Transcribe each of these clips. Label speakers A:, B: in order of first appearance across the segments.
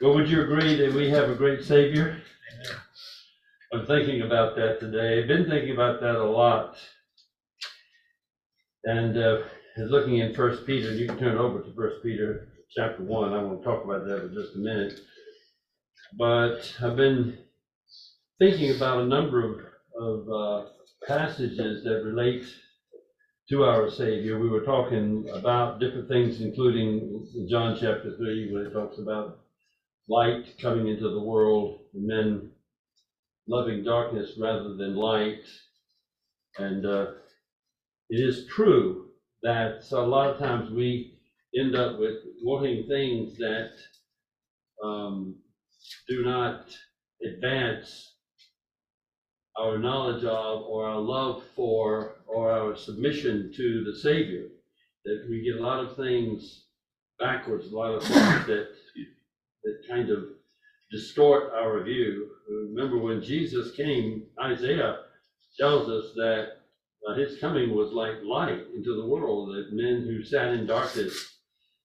A: Well, would you agree that we have a great Savior? I'm thinking about that today. I've been thinking about that a lot. And uh, looking in First Peter, you can turn over to First Peter chapter one. I won't talk about that in just a minute. But I've been thinking about a number of, of uh, passages that relate to our Savior. We were talking about different things, including John chapter three, where it talks about light coming into the world, and men loving darkness rather than light. And uh, it is true that a lot of times we end up with wanting things that um, do not advance our knowledge of or our love for or our submission to the Savior. That we get a lot of things backwards, a lot of things that that kind of distort our view. Remember when Jesus came, Isaiah tells us that uh, his coming was like light into the world, that men who sat in darkness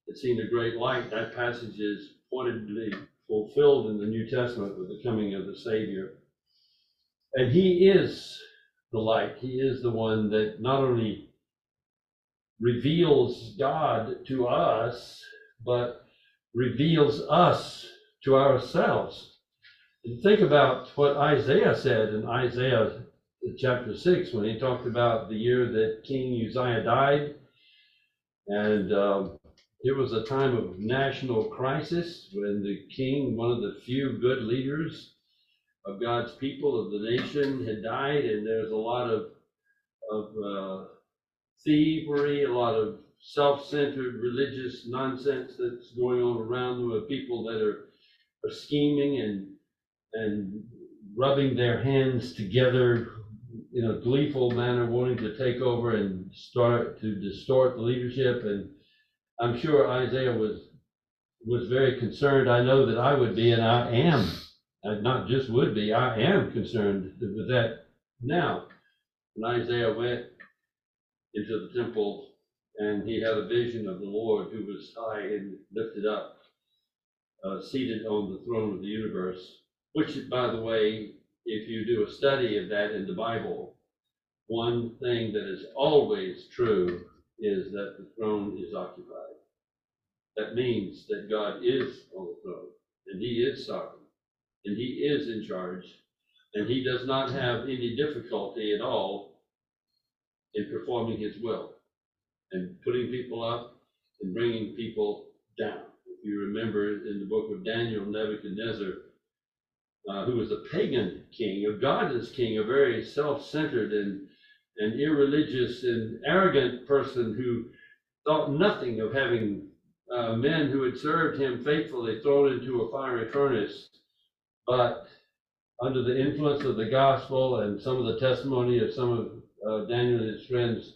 A: had seen a great light. That passage is pointedly fulfilled in the New Testament with the coming of the Savior. And he is the light. He is the one that not only reveals God to us, but reveals us to ourselves. And think about what Isaiah said in Isaiah chapter 6 when he talked about the year that King Uzziah died. And um, it was a time of national crisis when the king, one of the few good leaders of God's people, of the nation, had died. And there's a lot of, of uh, thievery, a lot of self-centered religious nonsense that's going on around them of people that are, are scheming and and rubbing their hands together in a gleeful manner, wanting to take over and start to distort the leadership. And I'm sure Isaiah was was very concerned. I know that I would be, and I am. Not just would be, I am concerned with that now. When Isaiah went into the temple and he had a vision of the Lord who was high and lifted up, uh, seated on the throne of the universe. Which, by the way, if you do a study of that in the Bible, one thing that is always true is that the throne is occupied. That means that God is on the throne, and He is sovereign, and He is in charge, and He does not have any difficulty at all in performing His will and putting people up and bringing people down. If you remember in the book of Daniel, Nebuchadnezzar, uh, who was a pagan king, a godless king, a very self-centered and, and irreligious and arrogant person who thought nothing of having uh, men who had served him faithfully thrown into a fiery furnace. But under the influence of the gospel and some of the testimony of some of uh, Daniel and his friends,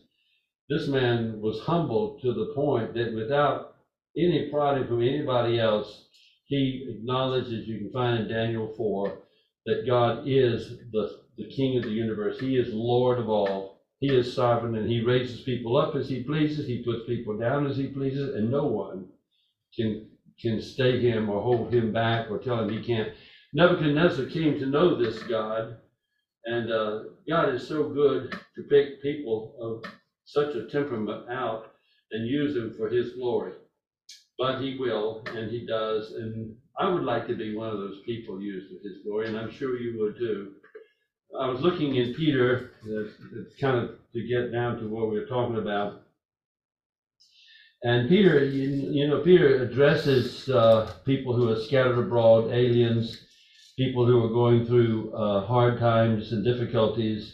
A: this man was humbled to the point that without any prodding from anybody else, he acknowledged, as you can find in Daniel 4, that God is the, the king of the universe. He is Lord of all. He is sovereign and he raises people up as he pleases. He puts people down as he pleases, and no one can can stay him or hold him back or tell him he can't. Nebuchadnezzar came to know this God, and uh, God is so good to pick people of such a temperament out and use them for his glory. But he will, and he does, and I would like to be one of those people used for his glory, and I'm sure you would too. I was looking in Peter, uh, kind of to get down to what we were talking about. And Peter, you, you know, Peter addresses uh, people who are scattered abroad, aliens, people who are going through uh, hard times and difficulties.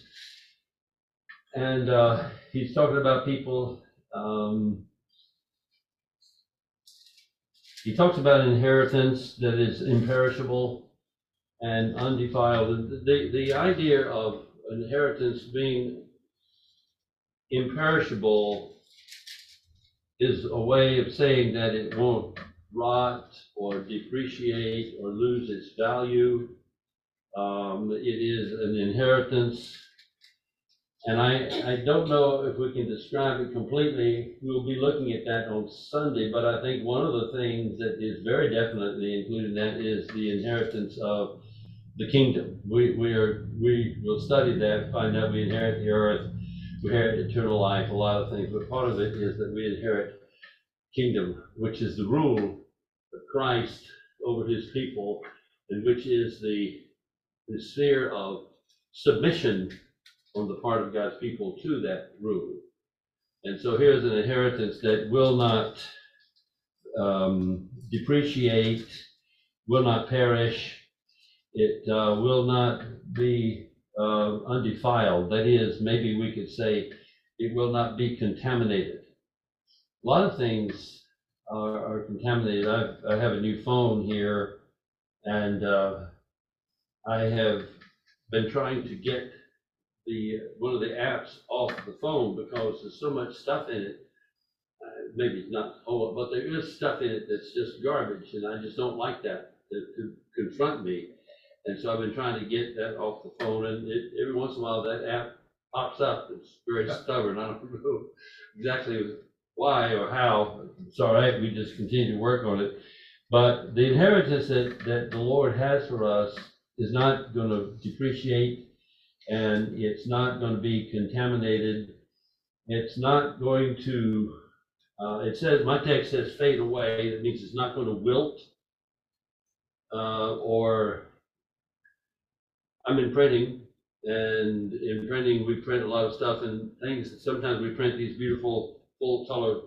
A: And uh, he's talking about people. Um, he talks about inheritance that is imperishable and undefiled. The, the idea of inheritance being imperishable is a way of saying that it won't rot or depreciate or lose its value. Um, it is an inheritance And I, I don't know if we can describe it completely. We'll be looking at that on Sunday, but I think one of the things that is very definitely included in that is the inheritance of the kingdom. We, we are, we will study that, find out we inherit the earth, we inherit eternal life, a lot of things, but part of it is that we inherit kingdom, which is the rule of Christ over his people, and which is the, the sphere of submission on the part of God's people to that rule. And so here's an inheritance that will not um, depreciate, will not perish, it uh, will not be uh, undefiled. That is, maybe we could say, it will not be contaminated. A lot of things are, are contaminated. I've, I have a new phone here, and uh, I have been trying to get the, one of the apps off the phone because there's so much stuff in it. Uh, Maybe it's not, oh, but there is stuff in it that's just garbage, and I just don't like that to, to confront me. And so I've been trying to get that off the phone, and it, every once in a while, that app pops up. It's very stubborn. I don't know exactly why or how. It's all right, we just continue to work on it. But the inheritance that, that the Lord has for us is not gonna depreciate, and it's not gonna be contaminated. It's not going to, uh, it says, my text says fade away, that means it's not gonna wilt. Uh, or, I'm in printing, and in printing, we print a lot of stuff and things, sometimes we print these beautiful full color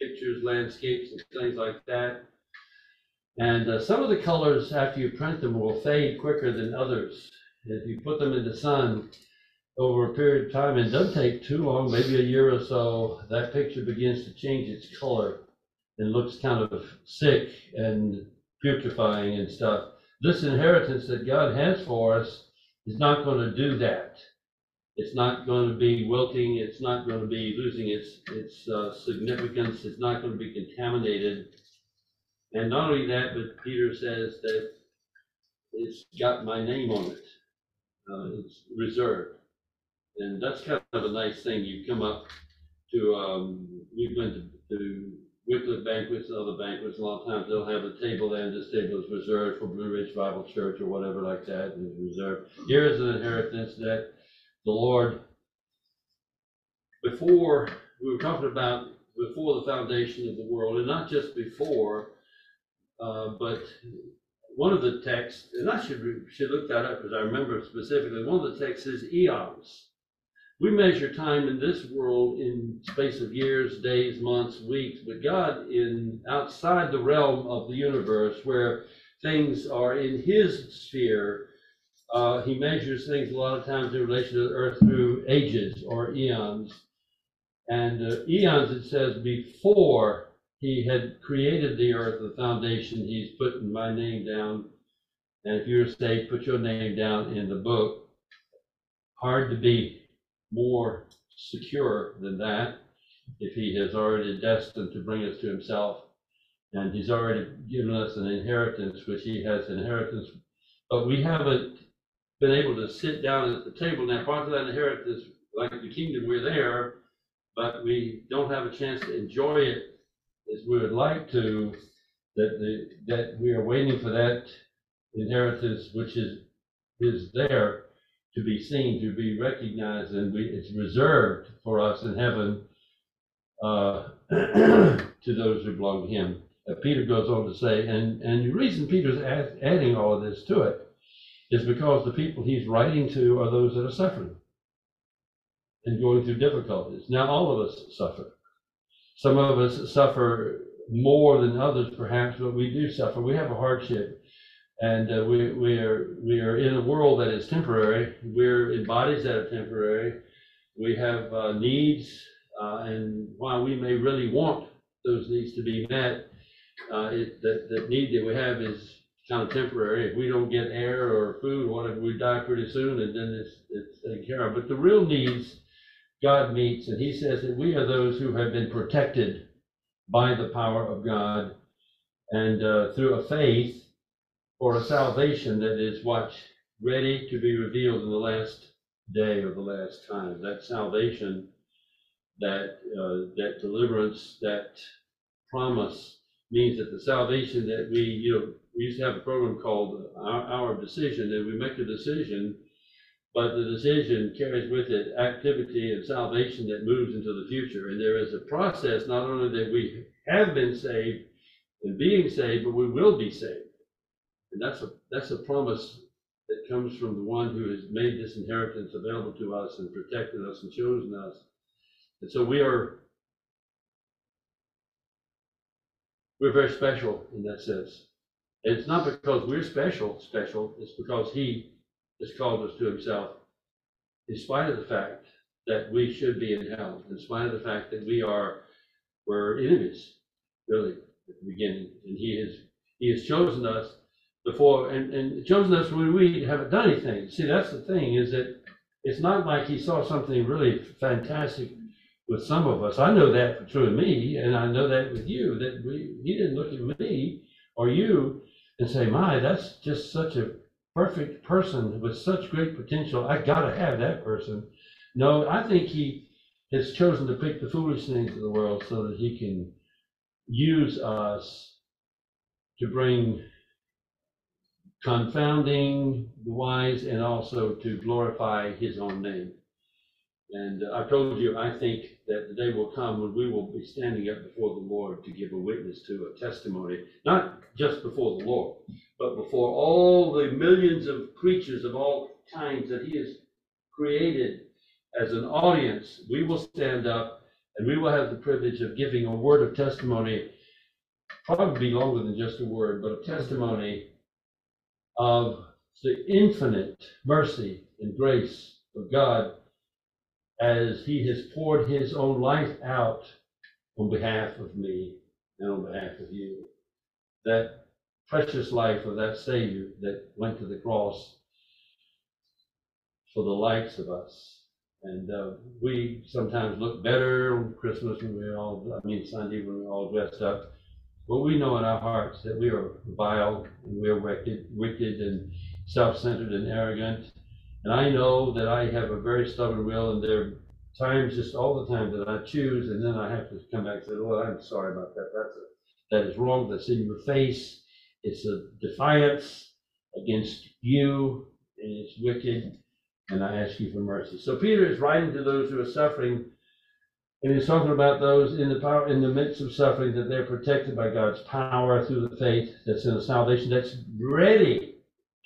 A: pictures, landscapes and things like that. And uh, some of the colors, after you print them, will fade quicker than others. If you put them in the sun over a period of time, it doesn't take too long, maybe a year or so, that picture begins to change its color and looks kind of sick and putrefying and stuff. This inheritance that God has for us is not going to do that. It's not going to be wilting, it's not going to be losing its, its uh, significance, it's not going to be contaminated. And not only that, but Peter says that it's got my name on it. Uh, it's reserved. And that's kind of a nice thing. You come up to, um, we've been to, to Wycliffe banquets and other banquets, a lot of times they'll have a table there, and this table is reserved for Blue Ridge Bible Church or whatever like that, and it's reserved. Here is an inheritance that the Lord, before, we were talking about before the foundation of the world, and not just before, uh, but one of the texts, and I should, should look that up because I remember specifically, one of the texts is eons. We measure time in this world in space of years, days, months, weeks, but God in outside the realm of the universe where things are in his sphere, uh, he measures things a lot of times in relation to the earth through ages or eons. And uh, eons, it says, before he had created the earth, the foundation, he's putting my name down. And if you're saved, put your name down in the book. Hard to be more secure than that if he has already destined to bring us to himself. And he's already given us an inheritance, which he has inheritance. But we haven't been able to sit down at the table. Now, part of that inheritance, like the kingdom, we're there, but we don't have a chance to enjoy it we would like to, that the, that we are waiting for that inheritance, which is, is there to be seen, to be recognized, and we, it's reserved for us in heaven, uh, to those who belong to him. Uh, Peter goes on to say, and, and the reason Peter's add, adding all of this to it is because the people he's writing to are those that are suffering and going through difficulties. Now, all of us suffer. Some of us suffer more than others, perhaps, but we do suffer. We have a hardship. And uh, we, we, are, we are in a world that is temporary. We're in bodies that are temporary. We have uh, needs, uh, and while we may really want those needs to be met, uh, it, that, that need that we have is kind of temporary. If we don't get air or food or whatever, we die pretty soon, and then it's, it's taken care of. But the real needs God meets, and He says that we are those who have been protected by the power of God, and uh, through a faith for a salvation that is what ready to be revealed in the last day or the last time. That salvation, that, uh, that deliverance, that promise means that the salvation that we, you know, we used to have a program called Our, Our Decision, and we make a decision, but the decision carries with it activity and salvation that moves into the future. And there is a process, not only that we have been saved and being saved, but we will be saved. And that's a, that's a promise that comes from the one who has made this inheritance available to us and protected us and chosen us. And so we are, we're very special in that sense. And it's not because we're special, special, it's because he has called us to himself, in spite of the fact that we should be in hell, in spite of the fact that we are, we're enemies, really, at the beginning. And he has, he has chosen us before, and, and chosen us when we haven't done anything. See, that's the thing, is that it's not like he saw something really fantastic with some of us. I know that for true of me, and I know that with you, that we, he didn't look at me or you and say, my, that's just such a perfect person with such great potential. I gotta have that person. No, I think he has chosen to pick the foolish things of the world so that he can use us to bring confounding the wise and also to glorify his own name. And I told you, I think that the day will come when we will be standing up before the Lord to give a witness to a testimony, not just before the Lord, but before all the millions of creatures of all kinds that he has created as an audience. We will stand up and we will have the privilege of giving a word of testimony, probably longer than just a word, but a testimony of the infinite mercy and grace of God as he has poured his own life out on behalf of me and on behalf of you. That precious life of that Savior that went to the cross for the likes of us. And uh, we sometimes look better on Christmas when we're all, I mean, Sunday when we're all dressed up. But we know in our hearts that we are vile and we are wicked, wicked and self-centered and arrogant. And I know that I have a very stubborn will, and there are times, just all the time, that I choose, and then I have to come back and say, Lord, I'm sorry about that. That's a, that is wrong. That's in your face. It's a defiance against you, and it's wicked. And I ask you for mercy. So Peter is writing to those who are suffering, and he's talking about those in the power, in the midst of suffering, that they're protected by God's power through the faith that's in the salvation that's ready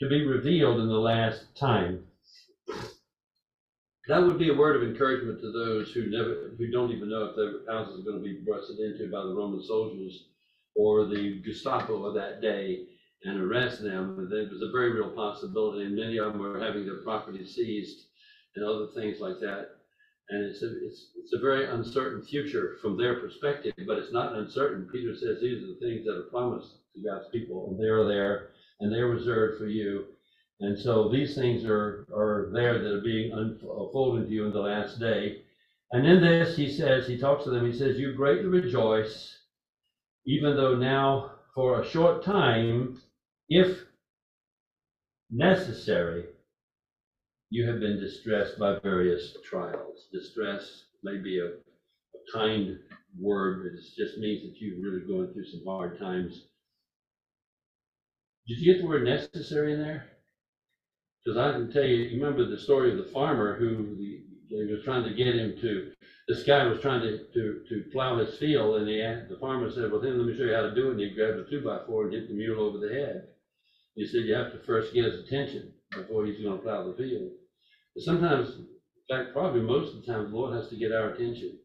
A: to be revealed in the last time. That would be a word of encouragement to those who never, who don't even know if their houses are going to be busted into by the Roman soldiers or the Gestapo of that day and arrest them. There was a very real possibility, and many of them were having their property seized and other things like that. And it's a, it's, it's a very uncertain future from their perspective, but it's not uncertain. Peter says these are the things that are promised to God's people, and they're there, and they're reserved for you. And so these things are, are there that are being unfolded to you in the last day. And in this, he says, he talks to them, he says, You greatly rejoice, even though now for a short time, if necessary, you have been distressed by various trials. Distress may be a, a kind word, but it just means that you're really going through some hard times. Did you get the word necessary in there? Because I can tell you, you remember the story of the farmer who the, they was trying to get him to, this guy was trying to, to, to plow his field, and the, the farmer said, well, then let me show you how to do it, and he grabbed a two by four and hit the mule over the head. He said, you have to first get his attention before he's gonna plow the field. But sometimes, in fact, probably most of the time, the Lord has to get our attention.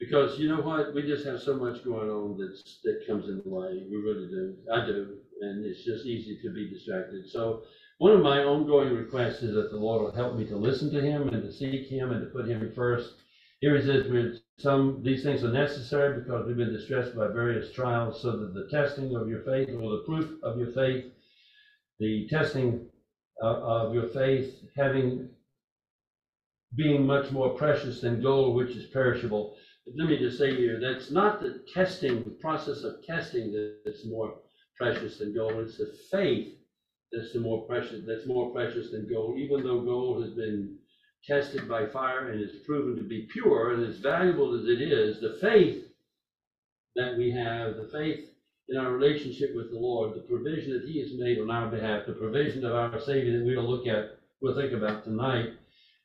A: Because you know what, we just have so much going on that's, that comes in the way, we really do, I do, and it's just easy to be distracted. So one of my ongoing requests is that the Lord will help me to listen to him and to seek him and to put him first. Here he says, "With some, these things are necessary because we've been distressed by various trials, so that the testing of your faith or the proof of your faith, the testing uh, of your faith having being much more precious than gold, which is perishable. But let me just say here, that's not the testing, the process of testing that's more precious than gold. It's the faith that's the more precious, that's more precious than gold, even though gold has been tested by fire and is proven to be pure, and as valuable as it is, the faith that we have, the faith in our relationship with the Lord, the provision that He has made on our behalf, the provision of our Savior that we'll look at, we'll think about tonight,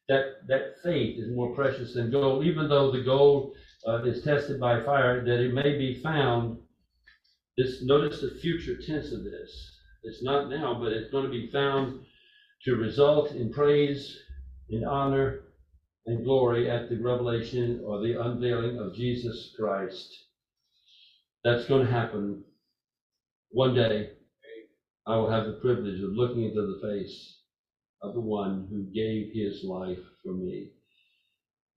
A: that, that faith is more precious than gold, even though the gold uh, is tested by fire, that it may be found. This, notice the future tense of this. It's not now, but it's going to be found to result in praise, in honor, and glory at the revelation or the unveiling of Jesus Christ. That's going to happen one day. I will have the privilege of looking into the face of the one who gave his life for me.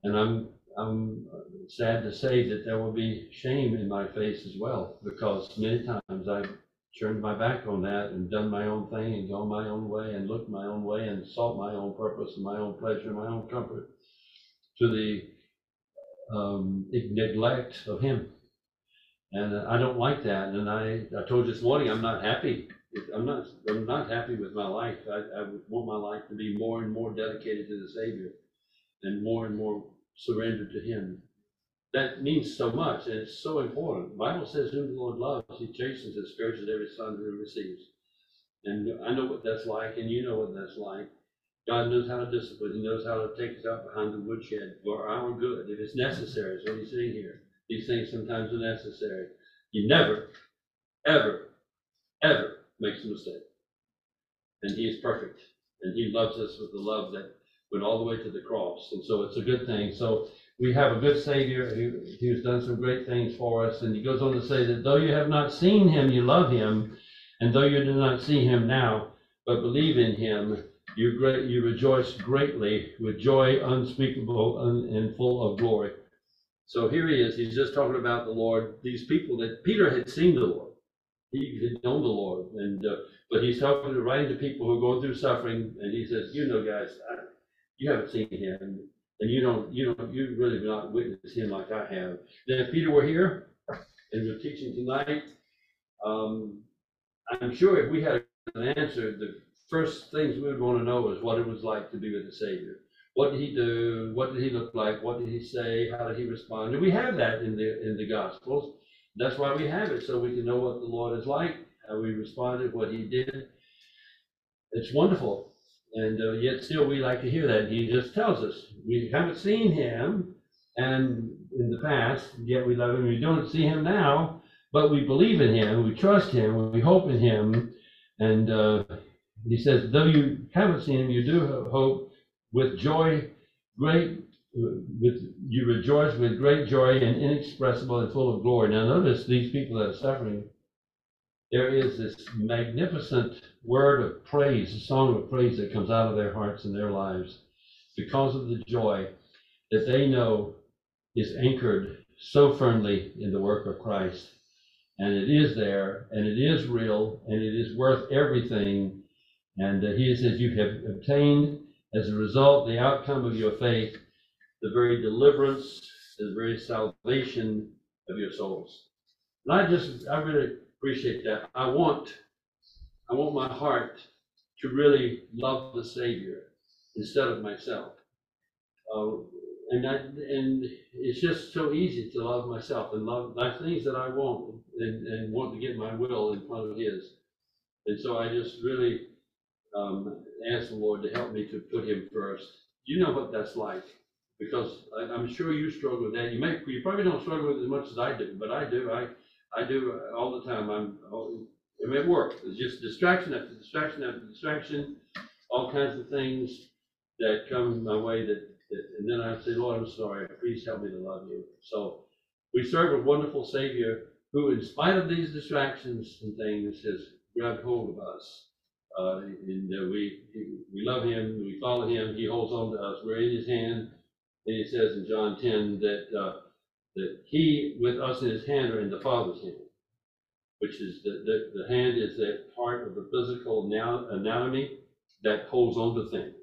A: And I'm I'm sad to say that there will be shame in my face as well, because many times I've turned my back on that and done my own thing and gone my own way and looked my own way and sought my own purpose and my own pleasure and my own comfort to the um, neglect of Him. And I don't like that. And I, I told you this morning, I'm not happy. I'm not, I'm not happy with my life. I, I want my life to be more and more dedicated to the Savior and more and more surrendered to Him. That means so much, and it's so important. The Bible says, "Whom the Lord loves, He chastens and scourges every son who receives." And I know what that's like, and you know what that's like. God knows how to discipline. He knows how to take us out behind the woodshed for our good, if it's necessary. What He's saying here. These things sometimes are necessary. He never, ever, ever makes a mistake, and He is perfect, and He loves us with the love that went all the way to the cross. And so it's a good thing. So we have a good Savior who, who's done some great things for us. And he goes on to say that though you have not seen him, you love him. And though you do not see him now, but believe in him, you great you rejoice greatly with joy unspeakable and full of glory. So here he is. He's just talking about the Lord. These people that Peter had seen the Lord. He had known the Lord, and uh, but he's talking to writing to people who are going through suffering, and he says, "You know, guys, I, you haven't seen him, and you don't, you don't, you really have not witnessed him like I have. Then if Peter were here and we're teaching tonight, um, I'm sure if we had an answer, the first things we would want to know is what it was like to be with the Savior. What did he do? What did he look like? What did he say? How did he respond? And we have that in the in the Gospels. That's why we have it, so we can know what the Lord is like, how he responded, what he did. It's wonderful. And uh, yet still we like to hear that. He just tells us, we haven't seen him and in the past, yet we love him. We don't see him now, but we believe in him, we trust him, we hope in him. And uh, he says, though you haven't seen him, you do hope with joy, great, with you rejoice with great joy and inexpressible and full of glory. Now notice these people that are suffering, there is this magnificent word of praise, a song of praise that comes out of their hearts and their lives because of the joy that they know is anchored so firmly in the work of Christ. And it is there, and it is real, and it is worth everything. And uh, he says, You have obtained, as a result, the outcome of your faith, the very deliverance, the very salvation of your souls. And I just, I really appreciate that. I want I want my heart to really love the Savior instead of myself. Uh, and that, and it's just so easy to love myself and love the things that I want and, and want to get my will in front of His. And so I just really um, ask the Lord to help me to put Him first. You know what that's like because I, I'm sure you struggle with that. You may, you probably don't struggle with it as much as I do, but I do. I, I do all the time. I'm it may work. It's just distraction after distraction after distraction, all kinds of things that come my way that, that and then I say, Lord, I'm sorry. Please help me to love you. So we serve a wonderful Savior who, in spite of these distractions and things, has grabbed hold of us. Uh, and uh, we we love Him, we follow Him. He holds on to us. We're in His hand. And He says in John 10 that uh, that He, with us in His hand, are in the Father's hand which is the, the, the hand is that part of the physical anatomy that holds on to things.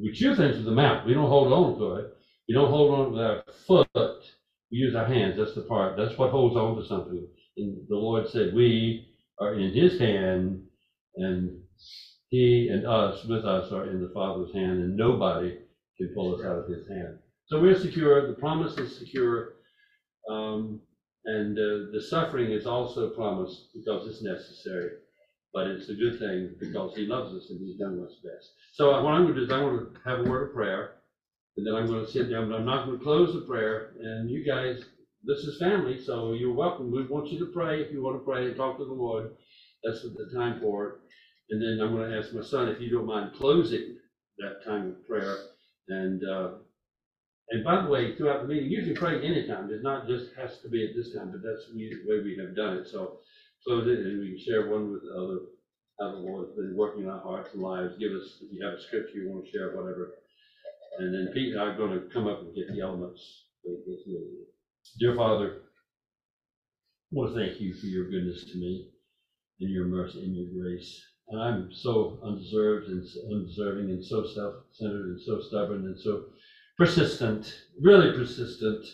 A: We chew things with the mouth. We don't hold on to it. We don't hold on with our foot. We use our hands. That's the part. That's what holds on to something. And the Lord said, we are in his hand and he and us with us are in the Father's hand and nobody can pull us out of his hand. So we're secure, the promise is secure, um, and, uh, the suffering is also promised because it's necessary. But it's a good thing because he loves us and he's done what's best. So what I'm gonna do is I'm gonna have a word of prayer, and then I'm gonna sit down, but I'm not gonna close the prayer, and you guys, this is family, so you're welcome. We want you to pray if you wanna pray and talk to the Lord. That's the time for it. And then I'm gonna ask my son if you don't mind closing that time of prayer. And, uh, and by the way, throughout the meeting, you can pray anytime. It's not just has to be at this time, but that's the way we have done it. So close it and we can share one with the other. How the Lord's been working in our hearts and lives. Give us, if you have a scripture you wanna share, whatever. And then Pete and I are gonna come up and get the elements. Dear Father, I want to thank you for your goodness to me and your mercy and your grace. And I'm so undeserved and undeserving and so self-centered and so stubborn and so persistent, really persistent.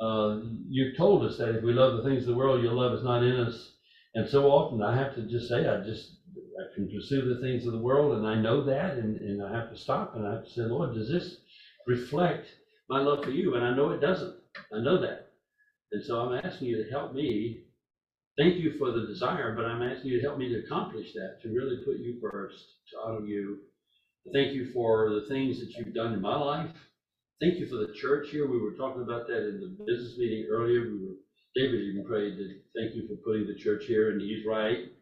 A: Uh, you told us that if we love the things of the world, your love is not in us. And so often I have to just say, I just, I can pursue the things of the world and I know that and, and I have to stop and I have to say, Lord, does this reflect my love for you? And I know it doesn't. I know that. And so I'm asking you to help me. Thank you for the desire, but I'm asking you to help me to accomplish that, to really put you first, to honor you. Thank you for the things that you've done in my life. Thank you for the church here. We were talking about that in the business meeting earlier. We were, David even prayed that, thank you for putting the church here, and he's right.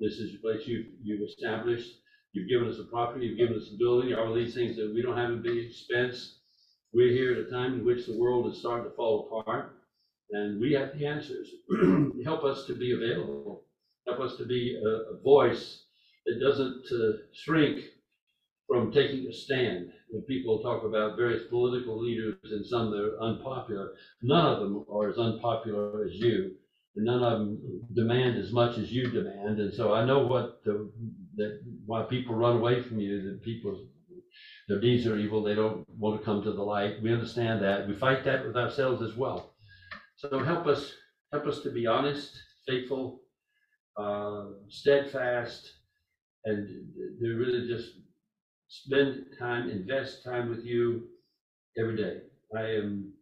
A: This is a place you've, you've established. You've given us a property, you've given us a building, all these things that we don't have a big expense. We're here at a time in which the world is starting to fall apart, and we have the answers. Help us to be available. Help us to be a, a voice that doesn't uh, shrink from taking a stand. People talk about various political leaders and some that are unpopular, none of them are as unpopular as you. And none of them demand as much as you demand. And so I know what the, that why people run away from you, that people their deeds are evil, they don't want to come to the light. We understand that. We fight that with ourselves as well. So help us, help us to be honest, faithful, uh, steadfast, and to really just spend time, invest time with you every day. I am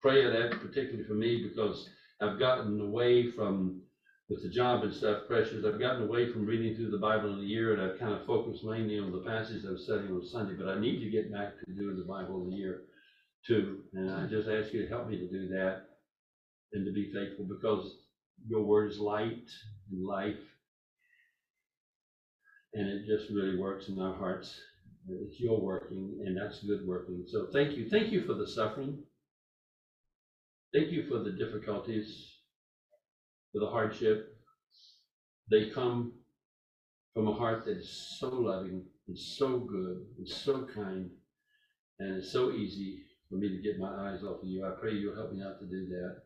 A: praying that particularly for me because I've gotten away from with the job and stuff pressures, I've gotten away from reading through the Bible in a year and I've kind of focused mainly on the passages I'm studying on Sunday, but I need to get back to doing the Bible in a year too. And I just ask you to help me to do that and to be faithful because your word is light and life. And it just really works in our hearts. It's your working and that's good working. So thank you. Thank you for the suffering. Thank you for the difficulties for the hardship. They come from a heart that is so loving and so good and so kind. And it's so easy for me to get my eyes off of you. I pray you'll help me out to do that.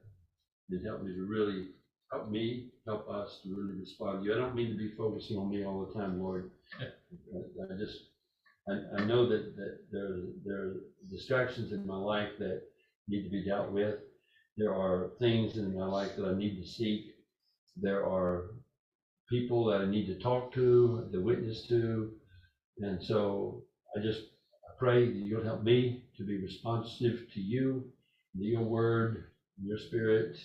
A: And help me to really, help me, help us to really respond to you. I don't mean to be focusing on me all the time, Lord. I I just, I, I know that, that there, there are distractions in my life that need to be dealt with. There are things in my life that I need to seek there are people that I need to talk to, to witness to. And so I just pray that you'll help me to be responsive to you, that your word, and your spirit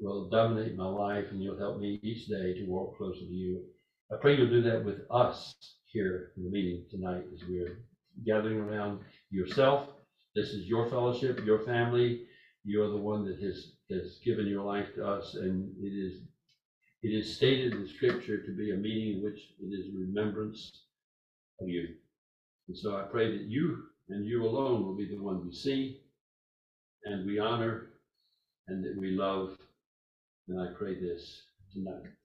A: will dominate my life, and you'll help me each day to walk closer to you. I pray you'll do that with us here in the meeting tonight as we're gathering around yourself. This is your fellowship, your family. You're the one that has, has given your life to us, and it is it is stated in scripture to be a meeting in which it is remembrance of you. And so I pray that you and you alone will be the one we see and we honor and that we love. And I pray this tonight.